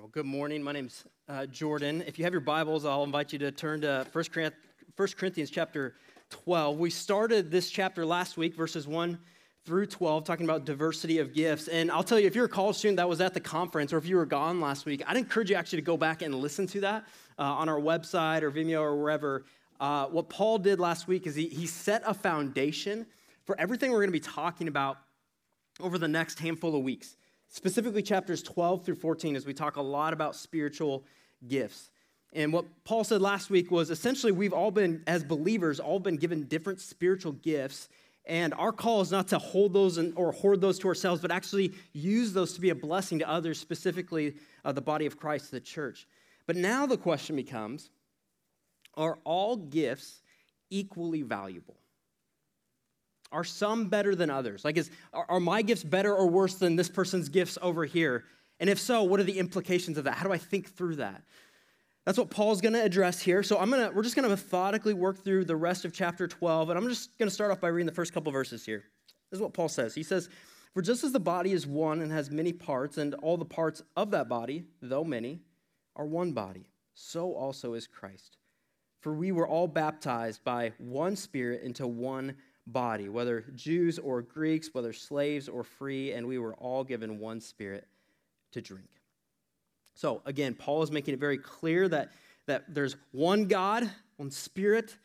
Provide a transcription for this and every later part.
right, well, good morning. My name's uh, Jordan. If you have your Bibles, I'll invite you to turn to 1 Corinthians chapter 12. We started this chapter last week, verses 1 through 12, talking about diversity of gifts. And I'll tell you, if you're a college student that was at the conference or if you were gone last week, I'd encourage you actually to go back and listen to that uh, on our website or Vimeo or wherever. Uh, what Paul did last week is he, he set a foundation for everything we're going to be talking about over the next handful of weeks, specifically chapters 12 through 14, as we talk a lot about spiritual gifts. And what Paul said last week was essentially we've all been, as believers, all been given different spiritual gifts. And our call is not to hold those or hoard those to ourselves, but actually use those to be a blessing to others, specifically uh, the body of Christ, the church. But now the question becomes are all gifts equally valuable? Are some better than others? Like, is, are, my gifts better or worse than this person's gifts over here? And if so, what are the implications of that? How do I think through that? That's what Paul's going to address here. So I'm gonna, we're just going to methodically work through the rest of chapter 12, and I'm just going to start off by reading the first couple verses here. This is what Paul says. He says, "For just as the body is one and has many parts, and all the parts of that body, though many, are one body, so also is Christ. For we were all baptized by one Spirit into one." Body, whether Jews or Greeks, whether slaves or free, and we were all given one spirit to drink. So again, Paul is making it very clear that, that there's one God, one spirit,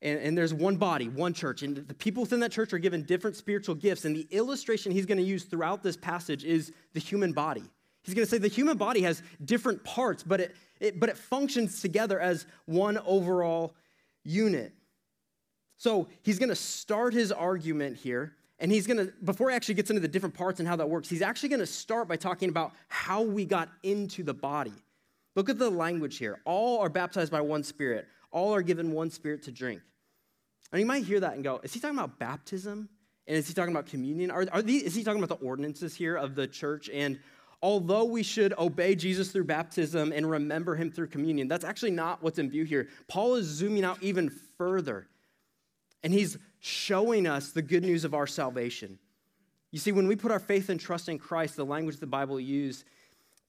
and, and there's one body, one church. And the people within that church are given different spiritual gifts. And the illustration he's going to use throughout this passage is the human body. He's going to say the human body has different parts, but it, it, but it functions together as one overall unit. So he's going to start his argument here. And he's going to, before he actually gets into the different parts and how that works, he's actually going to start by talking about how we got into the body. Look at the language here. All are baptized by one spirit, all are given one spirit to drink. And you might hear that and go, is he talking about baptism? And is he talking about communion? Are, are these, is he talking about the ordinances here of the church? And although we should obey Jesus through baptism and remember him through communion, that's actually not what's in view here. Paul is zooming out even further. And he's showing us the good news of our salvation. You see, when we put our faith and trust in Christ, the language the Bible uses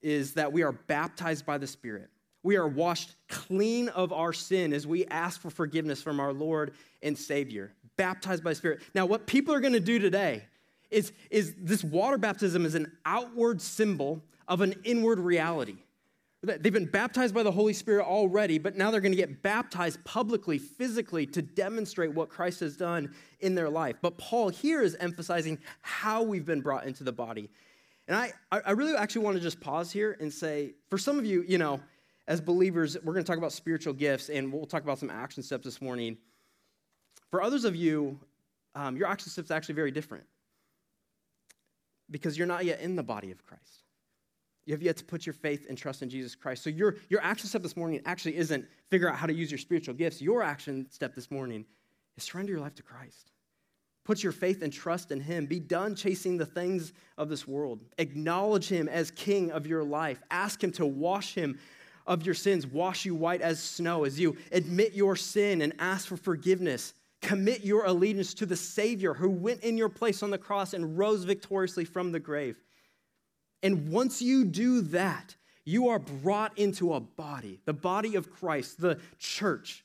is that we are baptized by the Spirit. We are washed clean of our sin as we ask for forgiveness from our Lord and Savior, baptized by Spirit. Now, what people are going to do today is, is this water baptism is an outward symbol of an inward reality. They've been baptized by the Holy Spirit already, but now they're going to get baptized publicly, physically, to demonstrate what Christ has done in their life. But Paul here is emphasizing how we've been brought into the body. And I, I really actually want to just pause here and say, for some of you, you know, as believers, we're going to talk about spiritual gifts, and we'll talk about some action steps this morning. For others of you, um, your action steps are actually very different because you're not yet in the body of Christ. You have yet to put your faith and trust in Jesus Christ. So your, your action step this morning actually isn't figure out how to use your spiritual gifts. Your action step this morning is surrender your life to Christ. Put your faith and trust in Him. Be done chasing the things of this world. Acknowledge Him as King of your life. Ask Him to wash Him of your sins, wash you white as snow, as you admit your sin and ask for forgiveness. Commit your allegiance to the Savior who went in your place on the cross and rose victoriously from the grave. And once you do that, you are brought into a body, the body of Christ, the church.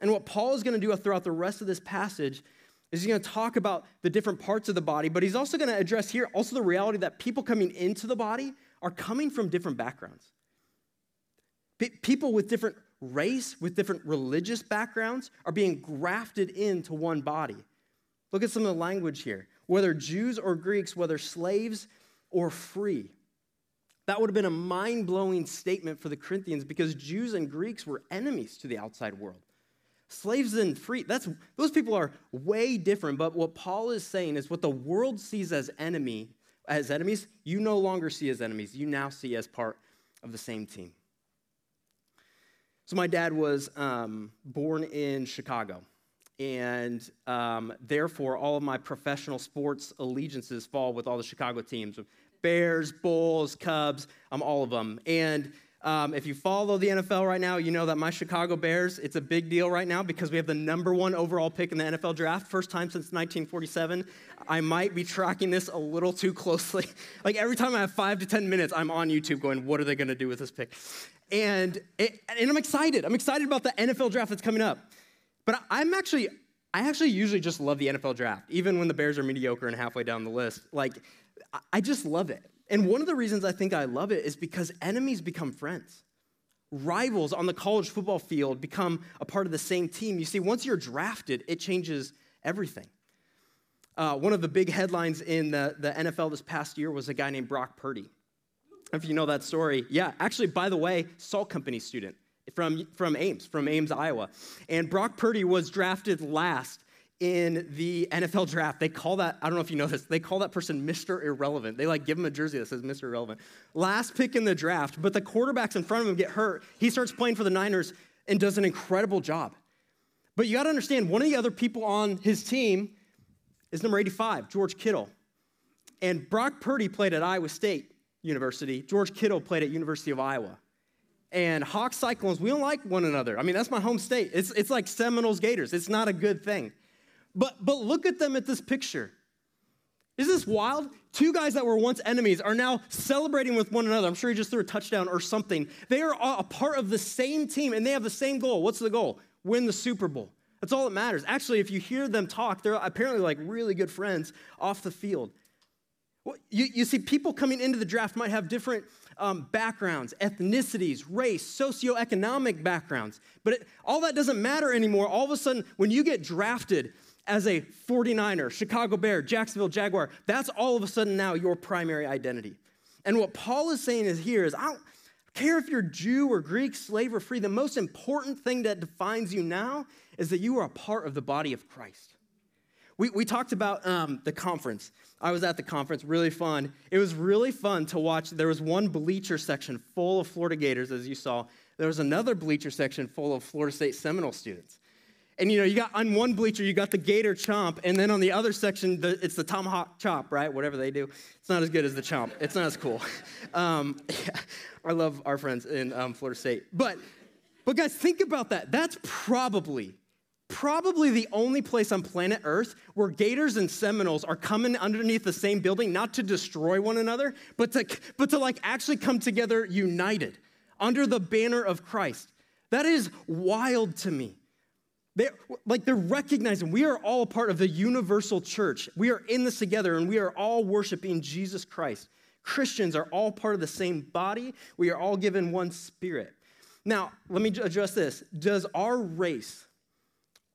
And what Paul is going to do throughout the rest of this passage is he's going to talk about the different parts of the body, but he's also going to address here also the reality that people coming into the body are coming from different backgrounds. P- people with different race, with different religious backgrounds, are being grafted into one body. Look at some of the language here. Whether Jews or Greeks, whether slaves or free. That would have been a mind blowing statement for the Corinthians because Jews and Greeks were enemies to the outside world. Slaves and free, that's, those people are way different. But what Paul is saying is what the world sees as enemy, as enemies, you no longer see as enemies. You now see as part of the same team. So my dad was um, born in Chicago and um, therefore all of my professional sports allegiances fall with all the Chicago teams. Bears, Bulls, Cubs. I'm all of them. And Um, if you follow the NFL right now, you know that my Chicago Bears, it's a big deal right now because we have the number one overall pick in the NFL draft, first time since 1947. I might be tracking this a little too closely. like every time I have five to 10 minutes, I'm on YouTube going, what are they going to do with this pick? And, it, and I'm excited. I'm excited about the NFL draft that's coming up. But I'm actually, I actually usually just love the NFL draft, even when the Bears are mediocre and halfway down the list. Like, I just love it. And one of the reasons I think I love it is because enemies become friends. Rivals on the college football field become a part of the same team. You see, once you're drafted, it changes everything. Uh, one of the big headlines in the, the NFL this past year was a guy named Brock Purdy. If you know that story, yeah, actually, by the way, Salt Company student from, from Ames, from Ames, Iowa. And Brock Purdy was drafted last in the NFL draft. They call that, I don't know if you know this, they call that person Mr. Irrelevant. They like give him a jersey that says Mr. Irrelevant. Last pick in the draft, but the quarterbacks in front of him get hurt. He starts playing for the Niners and does an incredible job. But you got to understand, one of the other people on his team is number 85, George Kittle. And Brock Purdy played at Iowa State University. George Kittle played at University of Iowa. And Hawks Cyclones, we don't like one another. I mean, that's my home state. It's, it's like Seminoles Gators. It's not a good thing. But, but look at them at this picture. Is this wild? Two guys that were once enemies are now celebrating with one another. I'm sure he just threw a touchdown or something. They are a part of the same team and they have the same goal. What's the goal? Win the Super Bowl. That's all that matters. Actually, if you hear them talk, they're apparently like really good friends off the field. Well, you, you see, people coming into the draft might have different um, backgrounds, ethnicities, race, socioeconomic backgrounds, but it, all that doesn't matter anymore. All of a sudden, when you get drafted, as a 49er, Chicago Bear, Jacksonville Jaguar, that's all of a sudden now your primary identity. And what Paul is saying is here is I don't care if you're Jew or Greek, slave or free, the most important thing that defines you now is that you are a part of the body of Christ. We, we talked about um, the conference. I was at the conference, really fun. It was really fun to watch. There was one bleacher section full of Florida Gators, as you saw. There was another bleacher section full of Florida State Seminole students. And you know, you got on one bleacher, you got the gator chomp, and then on the other section, the, it's the tomahawk chop, right? Whatever they do. It's not as good as the chomp. It's not as cool. Um, yeah, I love our friends in um, Florida State. But, but guys, think about that. That's probably, probably the only place on planet Earth where gators and seminoles are coming underneath the same building, not to destroy one another, but to, but to like actually come together united under the banner of Christ. That is wild to me. They're, like they're recognizing we are all a part of the universal church. We are in this together and we are all worshiping Jesus Christ. Christians are all part of the same body. We are all given one spirit. Now, let me address this. Does our race,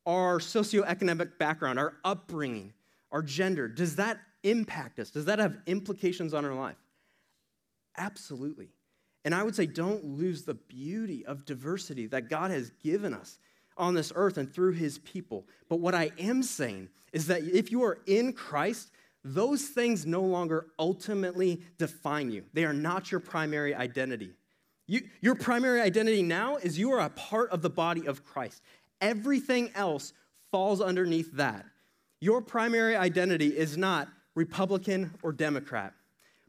our socioeconomic background, our upbringing, our gender, does that impact us? Does that have implications on our life? Absolutely. And I would say don't lose the beauty of diversity that God has given us on this earth and through his people. But what I am saying is that if you are in Christ, those things no longer ultimately define you. They are not your primary identity. You, your primary identity now is you are a part of the body of Christ. Everything else falls underneath that. Your primary identity is not Republican or Democrat,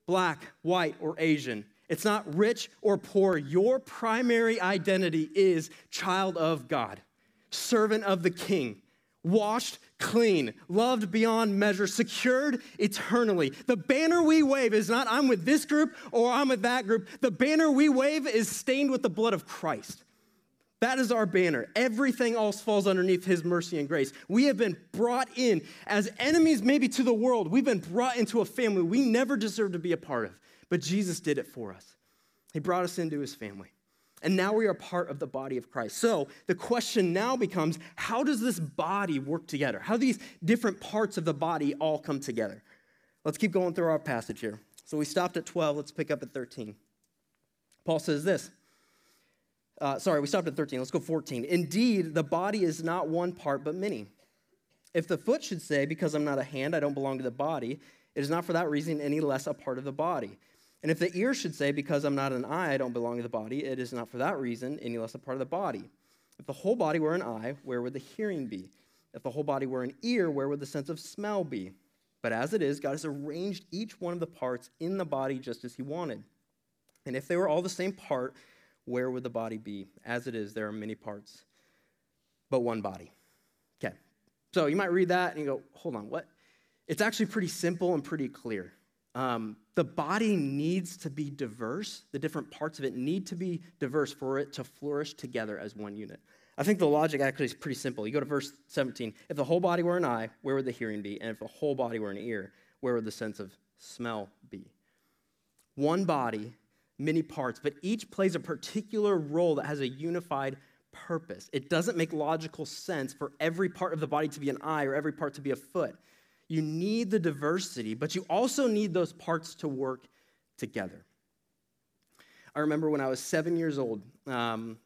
black, white, or Asian. It's not rich or poor. Your primary identity is child of God servant of the king, washed clean, loved beyond measure, secured eternally. The banner we wave is not I'm with this group or I'm with that group. The banner we wave is stained with the blood of Christ. That is our banner. Everything else falls underneath his mercy and grace. We have been brought in as enemies, maybe to the world. We've been brought into a family we never deserved to be a part of, but Jesus did it for us. He brought us into his family. And now we are part of the body of Christ. So the question now becomes how does this body work together? How do these different parts of the body all come together? Let's keep going through our passage here. So we stopped at 12, let's pick up at 13. Paul says this. Uh, sorry, we stopped at 13. Let's go 14. Indeed, the body is not one part, but many. If the foot should say, Because I'm not a hand, I don't belong to the body, it is not for that reason any less a part of the body. And if the ear should say, Because I'm not an eye, I don't belong to the body, it is not for that reason any less a part of the body. If the whole body were an eye, where would the hearing be? If the whole body were an ear, where would the sense of smell be? But as it is, God has arranged each one of the parts in the body just as He wanted. And if they were all the same part, where would the body be? As it is, there are many parts, but one body. Okay. So you might read that and you go, hold on, what? It's actually pretty simple and pretty clear. Um, the body needs to be diverse. The different parts of it need to be diverse for it to flourish together as one unit. I think the logic actually is pretty simple. You go to verse 17. If the whole body were an eye, where would the hearing be? And if the whole body were an ear, where would the sense of smell be? One body, many parts, but each plays a particular role that has a unified purpose. It doesn't make logical sense for every part of the body to be an eye or every part to be a foot. You need the diversity, but you also need those parts to work together. I remember when I was seven years old, um,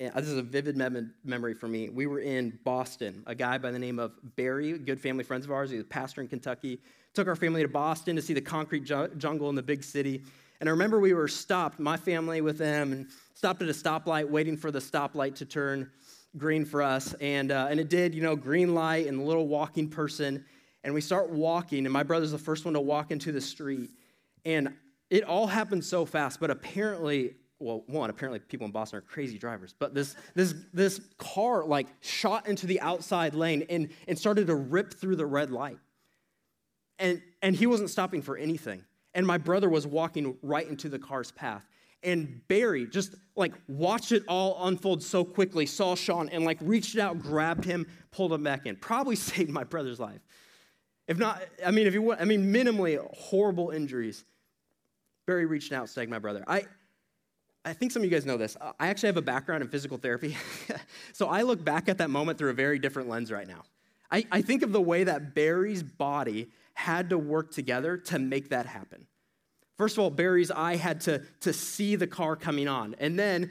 this is a vivid mem- memory for me. We were in Boston. A guy by the name of Barry, good family friends of ours, he was a pastor in Kentucky, took our family to Boston to see the concrete ju- jungle in the big city. And I remember we were stopped, my family with them, and stopped at a stoplight waiting for the stoplight to turn green for us. And, uh, and it did, you know, green light and the little walking person. And we start walking, and my brother's the first one to walk into the street. And it all happened so fast, but apparently well, one, apparently people in Boston are crazy drivers, but this, this, this car like shot into the outside lane and, and started to rip through the red light. And, and he wasn't stopping for anything. And my brother was walking right into the car's path. And Barry just like watched it all unfold so quickly, saw Sean and like reached out, grabbed him, pulled him back in. Probably saved my brother's life. If not, I mean, if you want, I mean, minimally horrible injuries. Barry reached out, saved my brother. I, I think some of you guys know this. I actually have a background in physical therapy. so I look back at that moment through a very different lens right now. I, I think of the way that Barry's body had to work together to make that happen. First of all, Barry's eye had to, to see the car coming on. And then,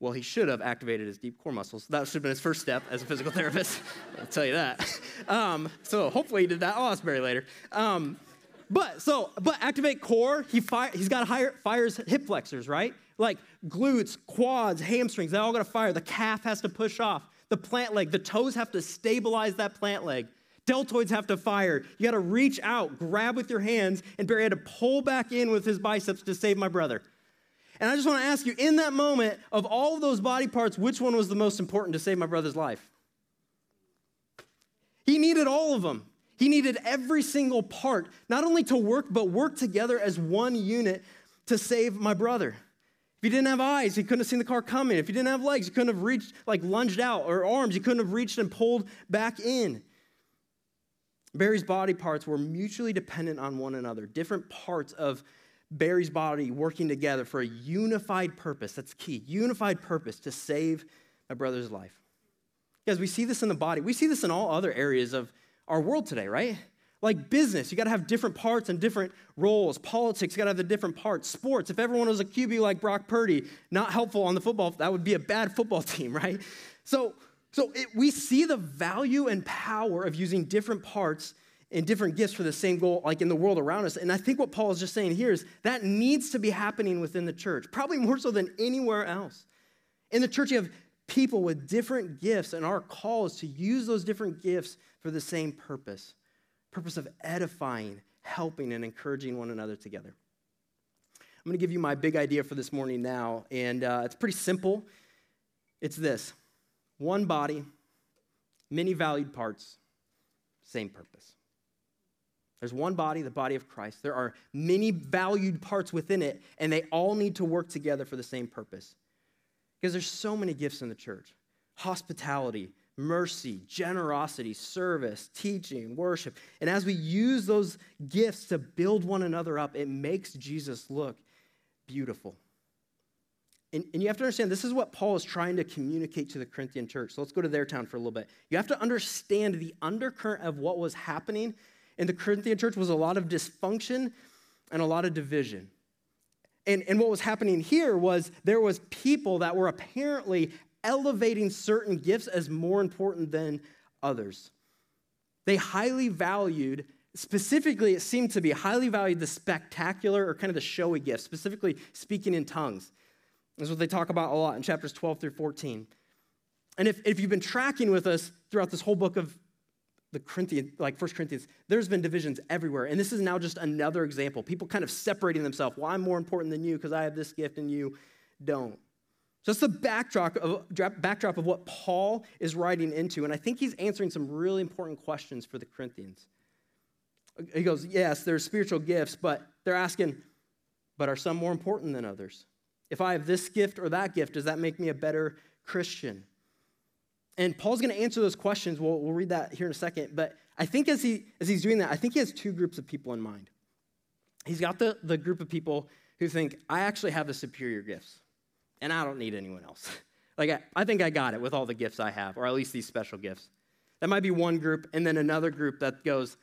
well, he should have activated his deep core muscles. That should have been his first step as a physical therapist. I'll tell you that. Um, so hopefully he did that. I'll ask Barry later. Um, but so, but activate core. He fire, he's got higher, fires hip flexors, right? Like glutes, quads, hamstrings, they all got to fire. The calf has to push off. The plant leg, the toes have to stabilize that plant leg. Deltoids have to fire. You got to reach out, grab with your hands, and Barry had to pull back in with his biceps to save my brother. And I just want to ask you, in that moment, of all of those body parts, which one was the most important to save my brother's life? He needed all of them. He needed every single part, not only to work, but work together as one unit to save my brother. If he didn't have eyes, he couldn't have seen the car coming. If he didn't have legs, he couldn't have reached, like lunged out, or arms, he couldn't have reached and pulled back in. Barry's body parts were mutually dependent on one another, different parts of Barry's body working together for a unified purpose. That's key. Unified purpose to save my brother's life. Guys, we see this in the body. We see this in all other areas of our world today, right? Like business, you got to have different parts and different roles. Politics, you got to have the different parts. Sports, if everyone was a QB like Brock Purdy, not helpful on the football, that would be a bad football team, right? So, so it, we see the value and power of using different parts and different gifts for the same goal, like in the world around us. And I think what Paul is just saying here is that needs to be happening within the church, probably more so than anywhere else. In the church, you have people with different gifts, and our call is to use those different gifts for the same purpose purpose of edifying, helping, and encouraging one another together. I'm going to give you my big idea for this morning now, and uh, it's pretty simple. It's this one body, many valued parts, same purpose. There's one body, the body of Christ. There are many valued parts within it, and they all need to work together for the same purpose. Because there's so many gifts in the church hospitality, mercy, generosity, service, teaching, worship. And as we use those gifts to build one another up, it makes Jesus look beautiful. And, and, you have to understand, this is what Paul is trying to communicate to the Corinthian church. So let's go to their town for a little bit. You have to understand the undercurrent of what was happening in the Corinthian church was a lot of dysfunction and a lot of division. And, and what was happening here was there was people that were apparently elevating certain gifts as more important than others. They highly valued, specifically, it seemed to be highly valued the spectacular or kind of the showy gifts, specifically speaking in tongues. That's what they talk about a lot in chapters 12 through 14. And if, if you've been tracking with us throughout this whole book of the Corinthians, like First Corinthians, there's been divisions everywhere. And this is now just another example. People kind of separating themselves. Well, I'm more important than you because I have this gift and you don't. So that's the backdrop of, backdrop of what Paul is writing into. And I think he's answering some really important questions for the Corinthians. He goes, Yes, there's spiritual gifts, but they're asking, but are some more important than others? If I have this gift or that gift, does that make me a better Christian? And Paul's going to answer those questions. We'll, we'll read that here in a second. But I think as, he, as he's doing that, I think he has two groups of people in mind. He's got the, the group of people who think, I actually have the superior gifts, and I don't need anyone else. like, I, I think I got it with all the gifts I have, or at least these special gifts. That might be one group, and then another group that goes,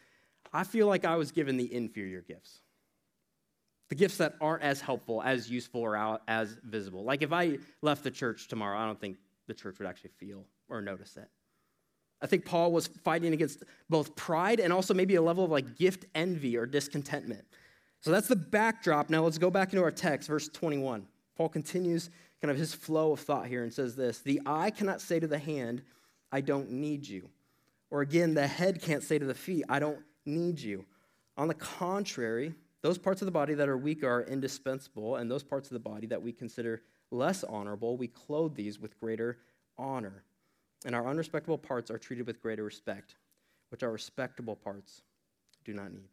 I feel like I was given the inferior gifts. The gifts that aren't as helpful, as useful, or as visible. Like if I left the church tomorrow, I don't think the church would actually feel or notice it. I think Paul was fighting against both pride and also maybe a level of like gift envy or discontentment. So that's the backdrop. Now let's go back into our text, verse 21. Paul continues kind of his flow of thought here and says this The eye cannot say to the hand, I don't need you. Or again, the head can't say to the feet, I don't need you. On the contrary, those parts of the body that are weak are indispensable, and those parts of the body that we consider less honorable, we clothe these with greater honor. And our unrespectable parts are treated with greater respect, which our respectable parts do not need.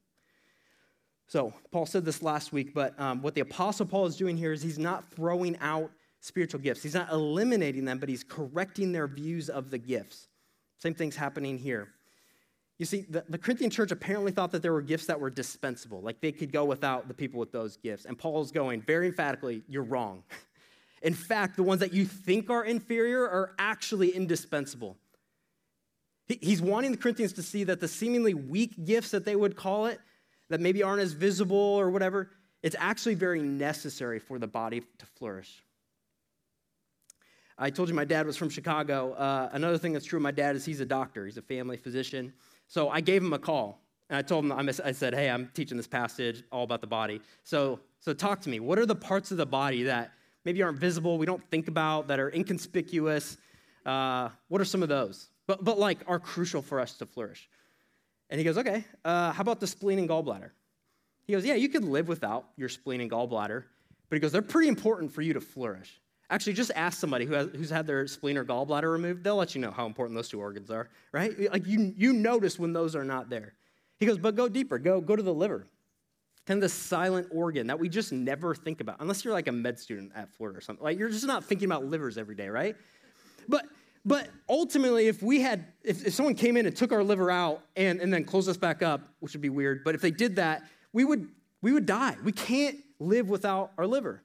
So, Paul said this last week, but um, what the Apostle Paul is doing here is he's not throwing out spiritual gifts. He's not eliminating them, but he's correcting their views of the gifts. Same thing's happening here. You see, the, the, Corinthian church apparently thought that there were gifts that were dispensable, like they could go without the people with those gifts. And Paul's going very emphatically, you're wrong. In fact, the ones that you think are inferior are actually indispensable. He's wanting the Corinthians to see that the seemingly weak gifts that they would call it, that maybe aren't as visible or whatever, it's actually very necessary for the body to flourish. I told you my dad was from Chicago. Uh, another thing that's true of my dad is he's a doctor, he's a family physician. So I gave him a call and I told him, I said, hey, I'm teaching this passage all about the body. So, so talk to me. What are the parts of the body that maybe aren't visible, we don't think about, that are inconspicuous? Uh, what are some of those? But, but like are crucial for us to flourish. And he goes, okay, uh, how about the spleen and gallbladder? He goes, yeah, you could live without your spleen and gallbladder. But he goes, they're pretty important for you to flourish. Actually, just ask somebody who has, who's had their spleen or gallbladder removed. They'll let you know how important those two organs are, right? Like you, you notice when those are not there. He goes, but go deeper. Go, go to the liver. Kind of the silent organ that we just never think about, unless you're like a med student at Florida or something. Like you're just not thinking about livers every day, right? But but ultimately, if we had, if, if someone came in and took our liver out and, and then closed us back up, which would be weird, but if they did that, we would we would die. We can't live without our liver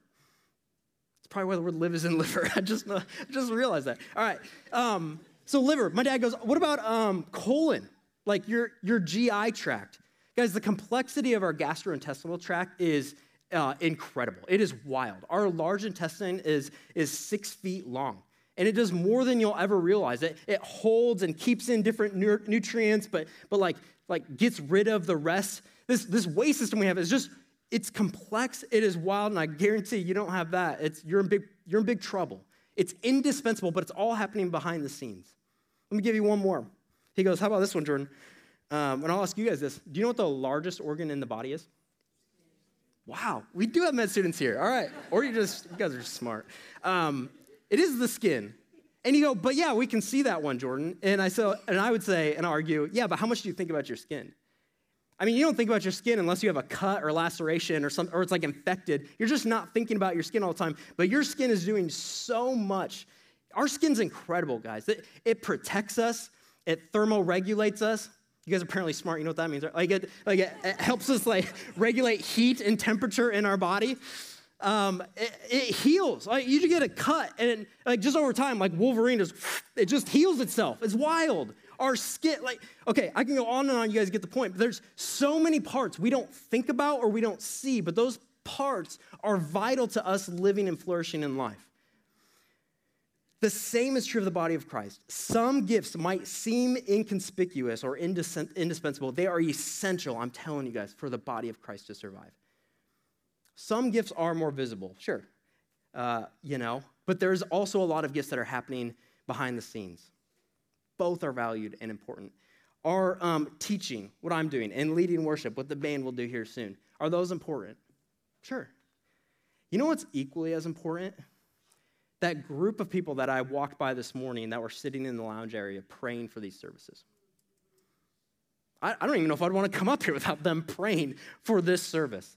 That's probably why the word live is in liver. I just, I just realized that. All right. Um, so liver. My dad goes, what about um, colon? Like your, your GI tract. Guys, the complexity of our gastrointestinal tract is uh, incredible. It is wild. Our large intestine is, is six feet long. And it does more than you'll ever realize. It, it holds and keeps in different nu- nutrients, but, but like, like gets rid of the rest. This, this way system we have is just it's complex, it is wild, and I guarantee you don't have that. It's, you're, in big, you're in big trouble. It's indispensable, but it's all happening behind the scenes. Let me give you one more. He goes, How about this one, Jordan? Um, and I'll ask you guys this Do you know what the largest organ in the body is? Wow, we do have med students here. All right. Or you just, you guys are smart. Um, it is the skin. And you go, but yeah, we can see that one, Jordan. And I so, and I would say and argue, yeah, but how much do you think about your skin? I mean, you don't think about your skin unless you have a cut or laceration or something, or it's like infected. You're just not thinking about your skin all the time. But your skin is doing so much. Our skin's incredible, guys. It, it protects us. It thermoregulates us. You guys are apparently smart. You know what that means, right? Like it, like it, it helps us like regulate heat and temperature in our body. Um, it, it, heals. Like you get a cut, and like just over time, like Wolverine, just it just heals itself. It's wild our skin. Like, okay, I can go on and on, you guys get the point. But there's so many parts we don't think about or we don't see, but those parts are vital to us living and flourishing in life. The same is true of the body of Christ. Some gifts might seem inconspicuous or indispensable. They are essential, I'm telling you guys, for the body of Christ to survive. Some gifts are more visible, sure, uh, you know, but there's also a lot of gifts that are happening behind the scenes. Both are valued and important. Are um, teaching, what I'm doing, and leading worship, what the band will do here soon, are those important? Sure. You know what's equally as important? That group of people that I walked by this morning that were sitting in the lounge area praying for these services. I, I don't even know if I'd want to come up here without them praying for this service.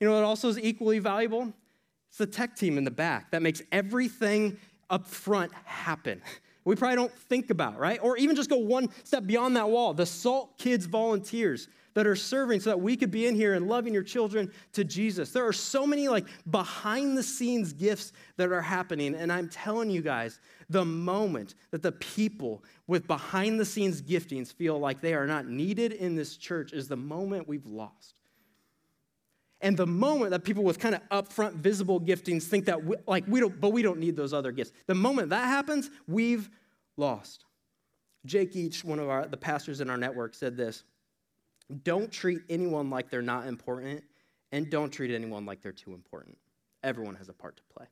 You know what also is equally valuable? It's the tech team in the back that makes everything up front happen. We probably don't think about, right? Or even just go one step beyond that wall. The SALT Kids volunteers that are serving so that we could be in here and loving your children to Jesus. There are so many like behind the scenes gifts that are happening. And I'm telling you guys, the moment that the people with behind the scenes giftings feel like they are not needed in this church is the moment we've lost. And the moment that people with kind of upfront visible giftings think that we, like we don't but we don't need those other gifts. The moment that happens, we've lost. Jake Each, one of our the pastors in our network said this. Don't treat anyone like they're not important, and don't treat anyone like they're too important. Everyone has a part to play.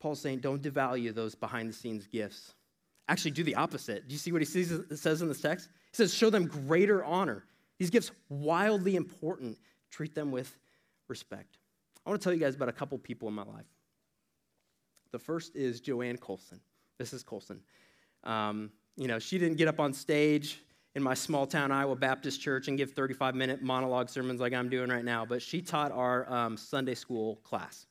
Paul's saying, don't devalue those behind the scenes gifts. Actually, do the opposite. Do you see what he says in this text? He says, show them greater honor. These gifts, wildly important. Treat them with respect. I want to tell you guys about a couple people in my life. The first is Joanne Colson. This is Colson. Um, you know, she didn't get up on stage in my small town Iowa Baptist church and give 35 minute monologue sermons like I'm doing right now, but she taught our um, Sunday school class.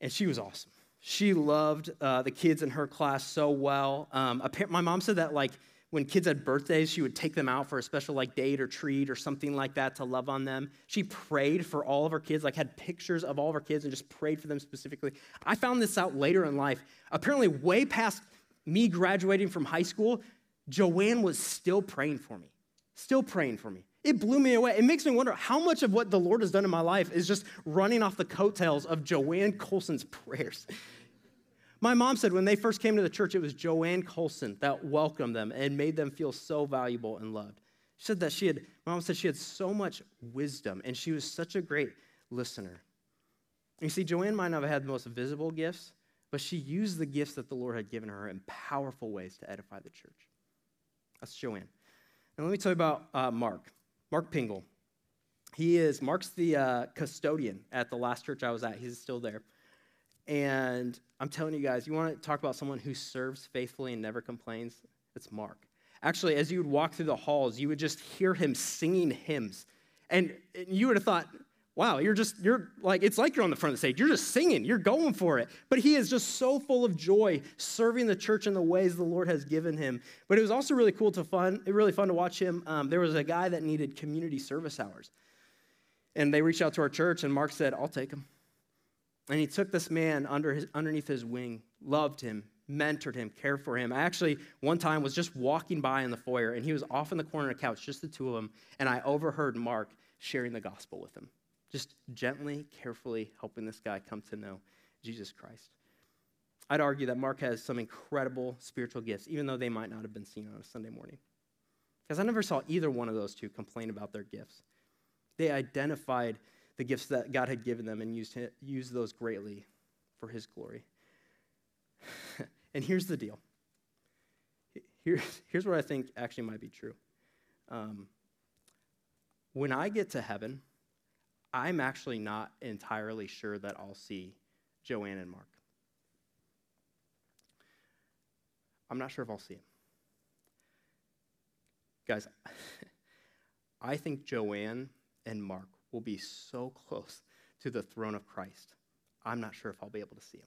And she was awesome. She loved uh, the kids in her class so well. Um, my mom said that, like, when kids had birthdays, she would take them out for a special like date or treat or something like that to love on them. She prayed for all of her kids, like had pictures of all of her kids and just prayed for them specifically. I found this out later in life. Apparently, way past me graduating from high school, Joanne was still praying for me, still praying for me. It blew me away. It makes me wonder how much of what the Lord has done in my life is just running off the coattails of Joanne Colson's prayers. My mom said when they first came to the church, it was Joanne Colson that welcomed them and made them feel so valuable and loved. She said that she had, my mom said she had so much wisdom and she was such a great listener. You see, Joanne might not have had the most visible gifts, but she used the gifts that the Lord had given her in powerful ways to edify the church. That's Joanne. And let me tell you about uh, Mark. Mark Pingle. He is, Mark's the uh, custodian at the last church I was at. He's still there. And I'm telling you guys, you want to talk about someone who serves faithfully and never complains? It's Mark. Actually, as you would walk through the halls, you would just hear him singing hymns. And you would have thought, wow, you're just, you're like, it's like you're on the front of the stage. You're just singing, you're going for it. But he is just so full of joy serving the church in the ways the Lord has given him. But it was also really cool to fun, really fun to watch him. Um, there was a guy that needed community service hours. And they reached out to our church, and Mark said, I'll take him. And he took this man under his, underneath his wing, loved him, mentored him, cared for him. I actually, one time, was just walking by in the foyer, and he was off in the corner of the couch, just the two of them, and I overheard Mark sharing the gospel with him just gently, carefully helping this guy come to know Jesus Christ. I'd argue that Mark has some incredible spiritual gifts, even though they might not have been seen on a Sunday morning. Because I never saw either one of those two complain about their gifts. They identified the gifts that God had given them and used, used those greatly for his glory. and here's the deal. Here, here's what I think actually might be true. Um, when I get to heaven, I'm actually not entirely sure that I'll see Joanne and Mark. I'm not sure if I'll see him. Guys, I think Joanne and Mark will be so close to the throne of Christ. I'm not sure if I'll be able to see him.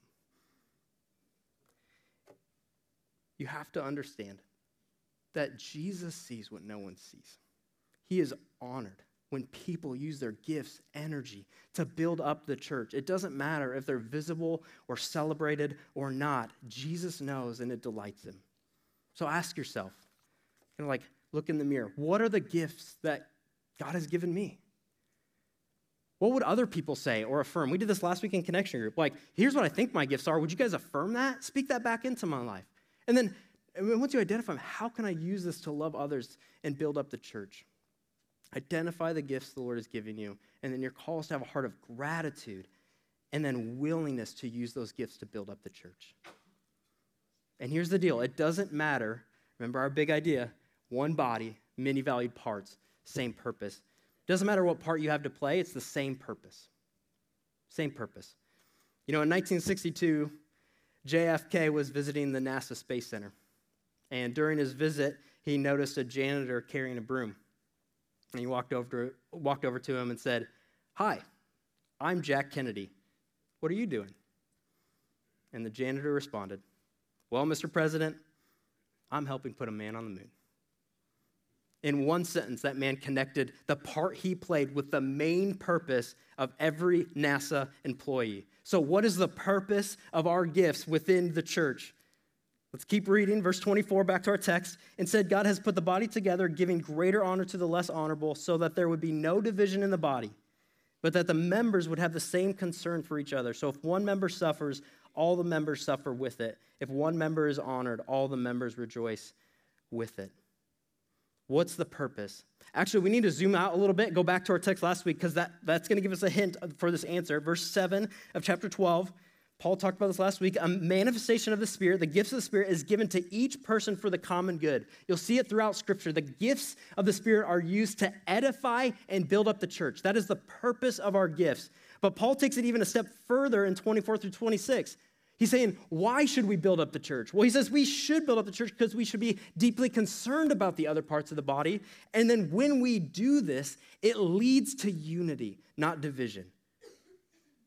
You have to understand that Jesus sees what no one sees. He is honored when people use their gifts, energy to build up the church. It doesn't matter if they're visible or celebrated or not. Jesus knows and it delights him. So ask yourself, kind like look in the mirror. What are the gifts that God has given me? What would other people say or affirm? We did this last week in Connection Group. Like, here's what I think my gifts are. Would you guys affirm that? Speak that back into my life. And then once you identify them, how can I use this to love others and build up the church? Identify the gifts the Lord has given you, and then your call is to have a heart of gratitude and then willingness to use those gifts to build up the church. And here's the deal it doesn't matter. Remember our big idea one body, many valued parts, same purpose. Doesn't matter what part you have to play, it's the same purpose. Same purpose. You know, in 1962, JFK was visiting the NASA Space Center. And during his visit, he noticed a janitor carrying a broom. And he walked over to, walked over to him and said, Hi, I'm Jack Kennedy. What are you doing? And the janitor responded, Well, Mr. President, I'm helping put a man on the moon. In one sentence, that man connected the part he played with the main purpose of every NASA employee. So, what is the purpose of our gifts within the church? Let's keep reading. Verse 24, back to our text. And said, God has put the body together, giving greater honor to the less honorable, so that there would be no division in the body, but that the members would have the same concern for each other. So if one member suffers, all the members suffer with it. If one member is honored, all the members rejoice with it. What's the purpose? Actually, we need to zoom out a little bit, go back to our text last week, because that, that's going to give us a hint for this answer. Verse 7 of chapter 12 Paul talked about this last week. A manifestation of the Spirit, the gifts of the Spirit, is given to each person for the common good. You'll see it throughout Scripture. The gifts of the Spirit are used to edify and build up the church. That is the purpose of our gifts. But Paul takes it even a step further in 24 through 26. He's saying, why should we build up the church? Well, he says we should build up the church because we should be deeply concerned about the other parts of the body. And then when we do this, it leads to unity, not division.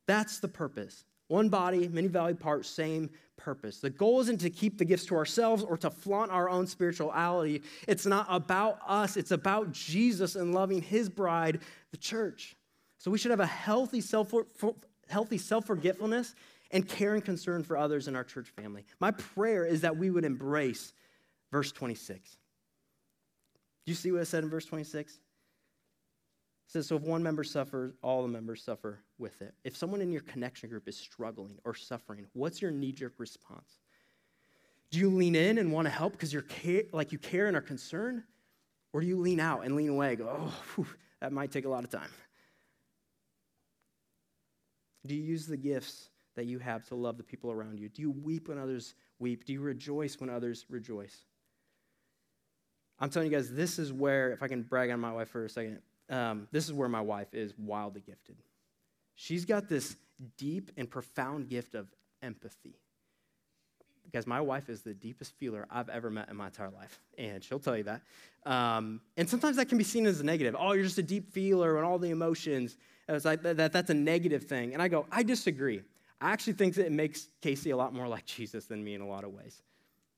That's the purpose. One body, many valued parts, same purpose. The goal isn't to keep the gifts to ourselves or to flaunt our own spirituality. It's not about us, it's about Jesus and loving his bride, the church. So we should have a healthy self healthy self-forgetfulness and care and concern for others in our church family. My prayer is that we would embrace verse 26. Do you see what I said in verse 26? Says, So if one member suffers, all the members suffer with it. If someone in your connection group is struggling or suffering, what's your knee jerk response? Do you lean in and want to help because you're care, like you care and are concerned? Or do you lean out and lean away go, oh, whew, that might take a lot of time? Do you use the gifts that you have to love the people around you? Do you weep when others weep? Do you rejoice when others rejoice? I'm telling you guys, this is where, if I can brag on my wife for a second, um, this is where my wife is wildly gifted. She's got this deep and profound gift of empathy. Because my wife is the deepest feeler I've ever met in my entire life, and she'll tell you that. Um, and sometimes that can be seen as a negative. Oh, you're just a deep feeler and all the emotions. It's like that, that's a negative thing. And I go, I disagree. I actually think that it makes Casey a lot more like Jesus than me in a lot of ways.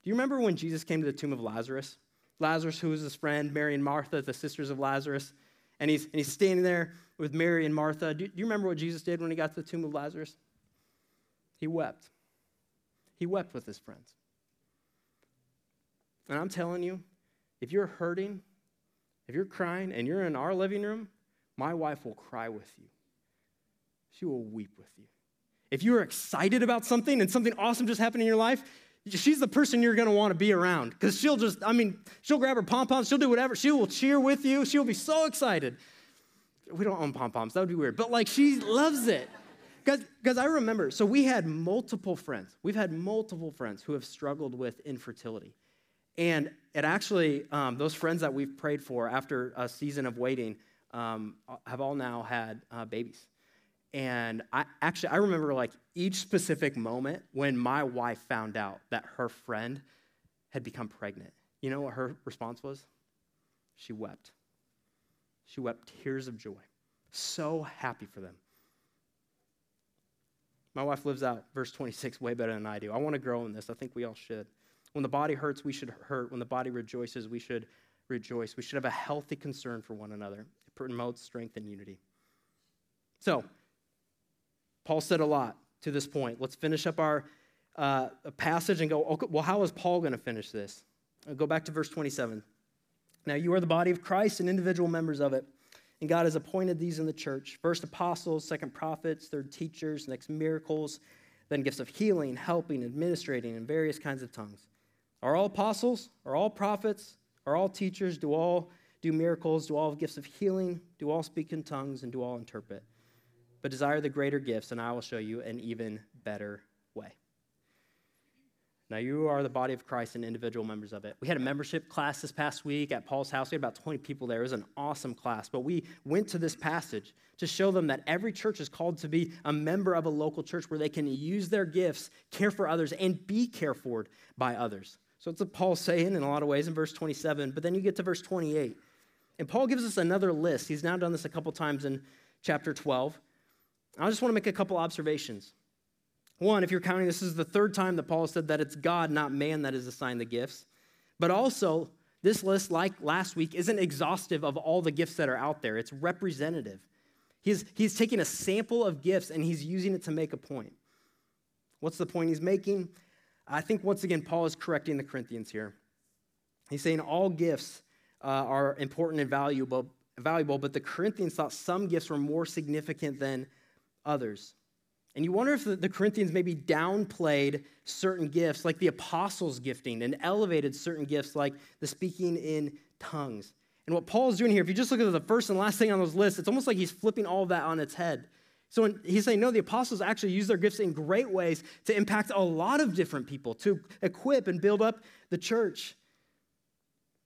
Do you remember when Jesus came to the tomb of Lazarus? Lazarus, who was his friend, Mary and Martha, the sisters of Lazarus. And he's, and he's standing there with Mary and Martha. Do, do you remember what Jesus did when he got to the tomb of Lazarus? He wept. He wept with his friends. And I'm telling you, if you're hurting, if you're crying, and you're in our living room, my wife will cry with you. She will weep with you. If you're excited about something and something awesome just happened in your life, she's the person you're going to want to be around because she'll just, I mean, she'll grab her pom poms, she'll do whatever. She will cheer with you. She'll be so excited. We don't own pom poms, that would be weird. But like, she loves it. Because I remember, so we had multiple friends. We've had multiple friends who have struggled with infertility. And it actually, um, those friends that we've prayed for after a season of waiting um, have all now had uh, babies. And I actually I remember like each specific moment when my wife found out that her friend had become pregnant. You know what her response was? She wept. She wept tears of joy. So happy for them. My wife lives out verse 26 way better than I do. I want to grow in this. I think we all should. When the body hurts, we should hurt. When the body rejoices, we should rejoice. We should have a healthy concern for one another. It promotes strength and unity. So, Paul said a lot to this point. Let's finish up our uh, passage and go, okay, well, how is Paul going to finish this? I'll go back to verse 27. Now, you are the body of Christ and individual members of it. And God has appointed these in the church first apostles, second prophets, third teachers, next miracles, then gifts of healing, helping, administrating, and various kinds of tongues. Are all apostles? Are all prophets? Are all teachers? Do all do miracles? Do all have gifts of healing? Do all speak in tongues? And do all interpret? But desire the greater gifts, and I will show you an even better way. Now, you are the body of Christ and individual members of it. We had a membership class this past week at Paul's house. We had about 20 people there. It was an awesome class. But we went to this passage to show them that every church is called to be a member of a local church where they can use their gifts, care for others, and be cared for by others. So it's a Paul saying in a lot of ways in verse 27. But then you get to verse 28. And Paul gives us another list. He's now done this a couple times in chapter 12. I just want to make a couple observations. One, if you're counting, this is the third time that Paul said that it's God, not man, that is assigned the gifts. But also, this list, like last week, isn't exhaustive of all the gifts that are out there, it's representative. He's, he's taking a sample of gifts and he's using it to make a point. What's the point he's making? I think once again, Paul is correcting the Corinthians here. He's saying all gifts uh, are important and valuable, valuable, but the Corinthians thought some gifts were more significant than others. And you wonder if the, Corinthians maybe downplayed certain gifts, like the apostles' gifting, and elevated certain gifts, like the speaking in tongues. And what Paul is doing here, if you just look at the first and last thing on those lists, it's almost like he's flipping all of that on its head. So he's saying, no, the apostles actually use their gifts in great ways to impact a lot of different people, to equip and build up the church.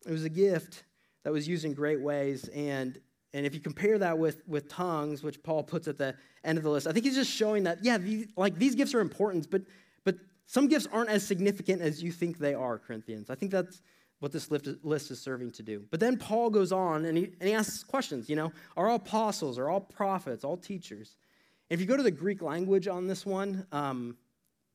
It was a gift that was used in great ways. And and if you compare that with, with tongues, which Paul puts at the end of the list, I think he's just showing that, yeah, these, like these gifts are important, but, but some gifts aren't as significant as you think they are, Corinthians. I think that's what this list is serving to do. But then Paul goes on and he, and he asks questions, you know, are all apostles, are all prophets, all teachers? And if you go to the Greek language on this one, um,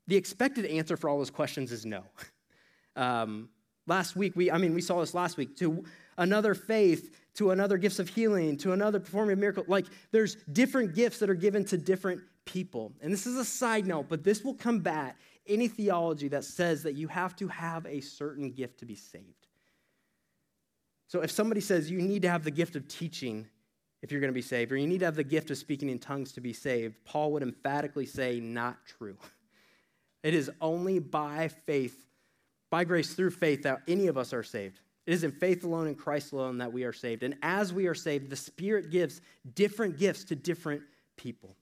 the expected answer for all those questions is no. um, last week, we, I mean, we saw this last week. To another faith, to another gifts of healing, to another performing a miracle. Like there's different gifts that are given to different people. And this is a side note, but this will combat any theology that says that you have to have a certain gift to be saved. So if somebody says you need to have the gift of teaching if you're going to be saved, or you need to have the gift of speaking in tongues to be saved, Paul would emphatically say, not true. It is only by faith, by grace through faith, that any of us are saved. It is in faith alone in Christ alone that we are saved. And as we are saved, the Spirit gives different gifts to different people.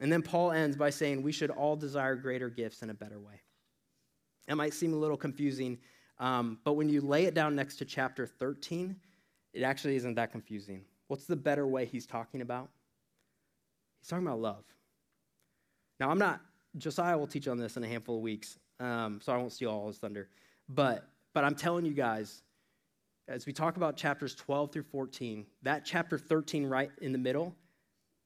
And then Paul ends by saying we should all desire greater gifts in a better way. It might seem a little confusing, um, but when you lay it down next to chapter 13, it actually isn't that confusing. What's the better way he's talking about? He's talking about love. Now, I'm not, Josiah will teach on this in a handful of weeks, um, so I won't steal all his thunder. But but I'm telling you guys, as we talk about chapters 12 through 14, that chapter 13 right in the middle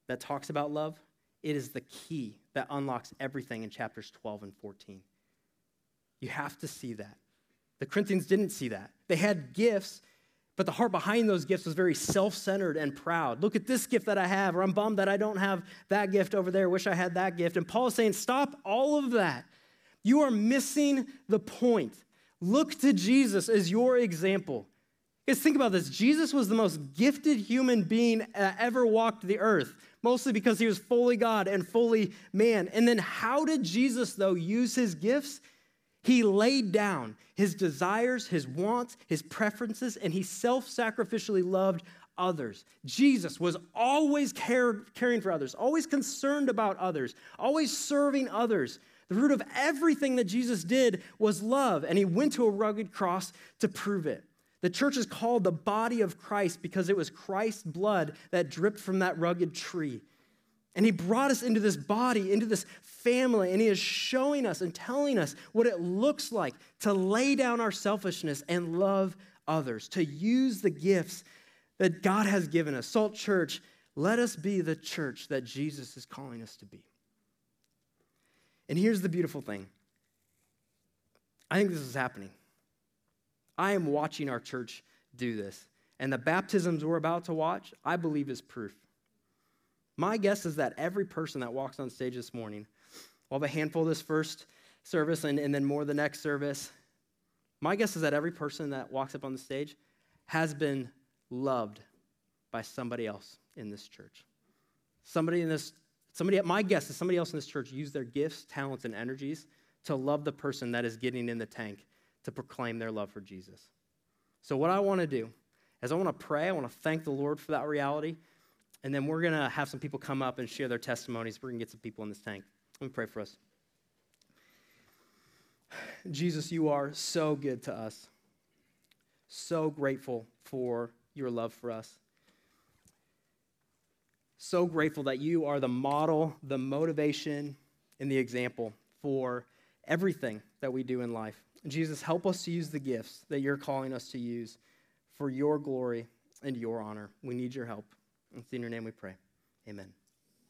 that talks about love, it is the key that unlocks everything in chapters 12 and 14. You have to see that. The Corinthians didn't see that. They had gifts, but the heart behind those gifts was very self centered and proud. Look at this gift that I have, or I'm bummed that I don't have that gift over there. Wish I had that gift. And Paul is saying, Stop all of that. You are missing the point. Look to Jesus as your example. Guys, think about this. Jesus was the most gifted human being that ever walked the earth, mostly because he was fully God and fully man. And then, how did Jesus, though, use his gifts? He laid down his desires, his wants, his preferences, and he self sacrificially loved others. Jesus was always care, caring for others, always concerned about others, always serving others. The root of everything that Jesus did was love, and he went to a rugged cross to prove it. The church is called the body of Christ because it was Christ's blood that dripped from that rugged tree. And he brought us into this body, into this family, and he is showing us and telling us what it looks like to lay down our selfishness and love others, to use the gifts that God has given us. Salt Church, let us be the church that Jesus is calling us to be. And here's the beautiful thing I think this is happening. I am watching our church do this. And the baptisms we're about to watch, I believe, is proof. My guess is that every person that walks on stage this morning, we'll have a handful this first service and, and then more the next service. My guess is that every person that walks up on the stage has been loved by somebody else in this church. Somebody in this Somebody, my guess is somebody else in this church used their gifts, talents, and energies to love the person that is getting in the tank to proclaim their love for Jesus. So, what I want to do is I want to pray. I want to thank the Lord for that reality. And then we're going to have some people come up and share their testimonies. We're going to get some people in this tank. Let me pray for us. Jesus, you are so good to us. So grateful for your love for us. So grateful that you are the model, the motivation, and the example for everything that we do in life. Jesus, help us to use the gifts that you're calling us to use for your glory and your honor. We need your help. It's in your name we pray. Amen.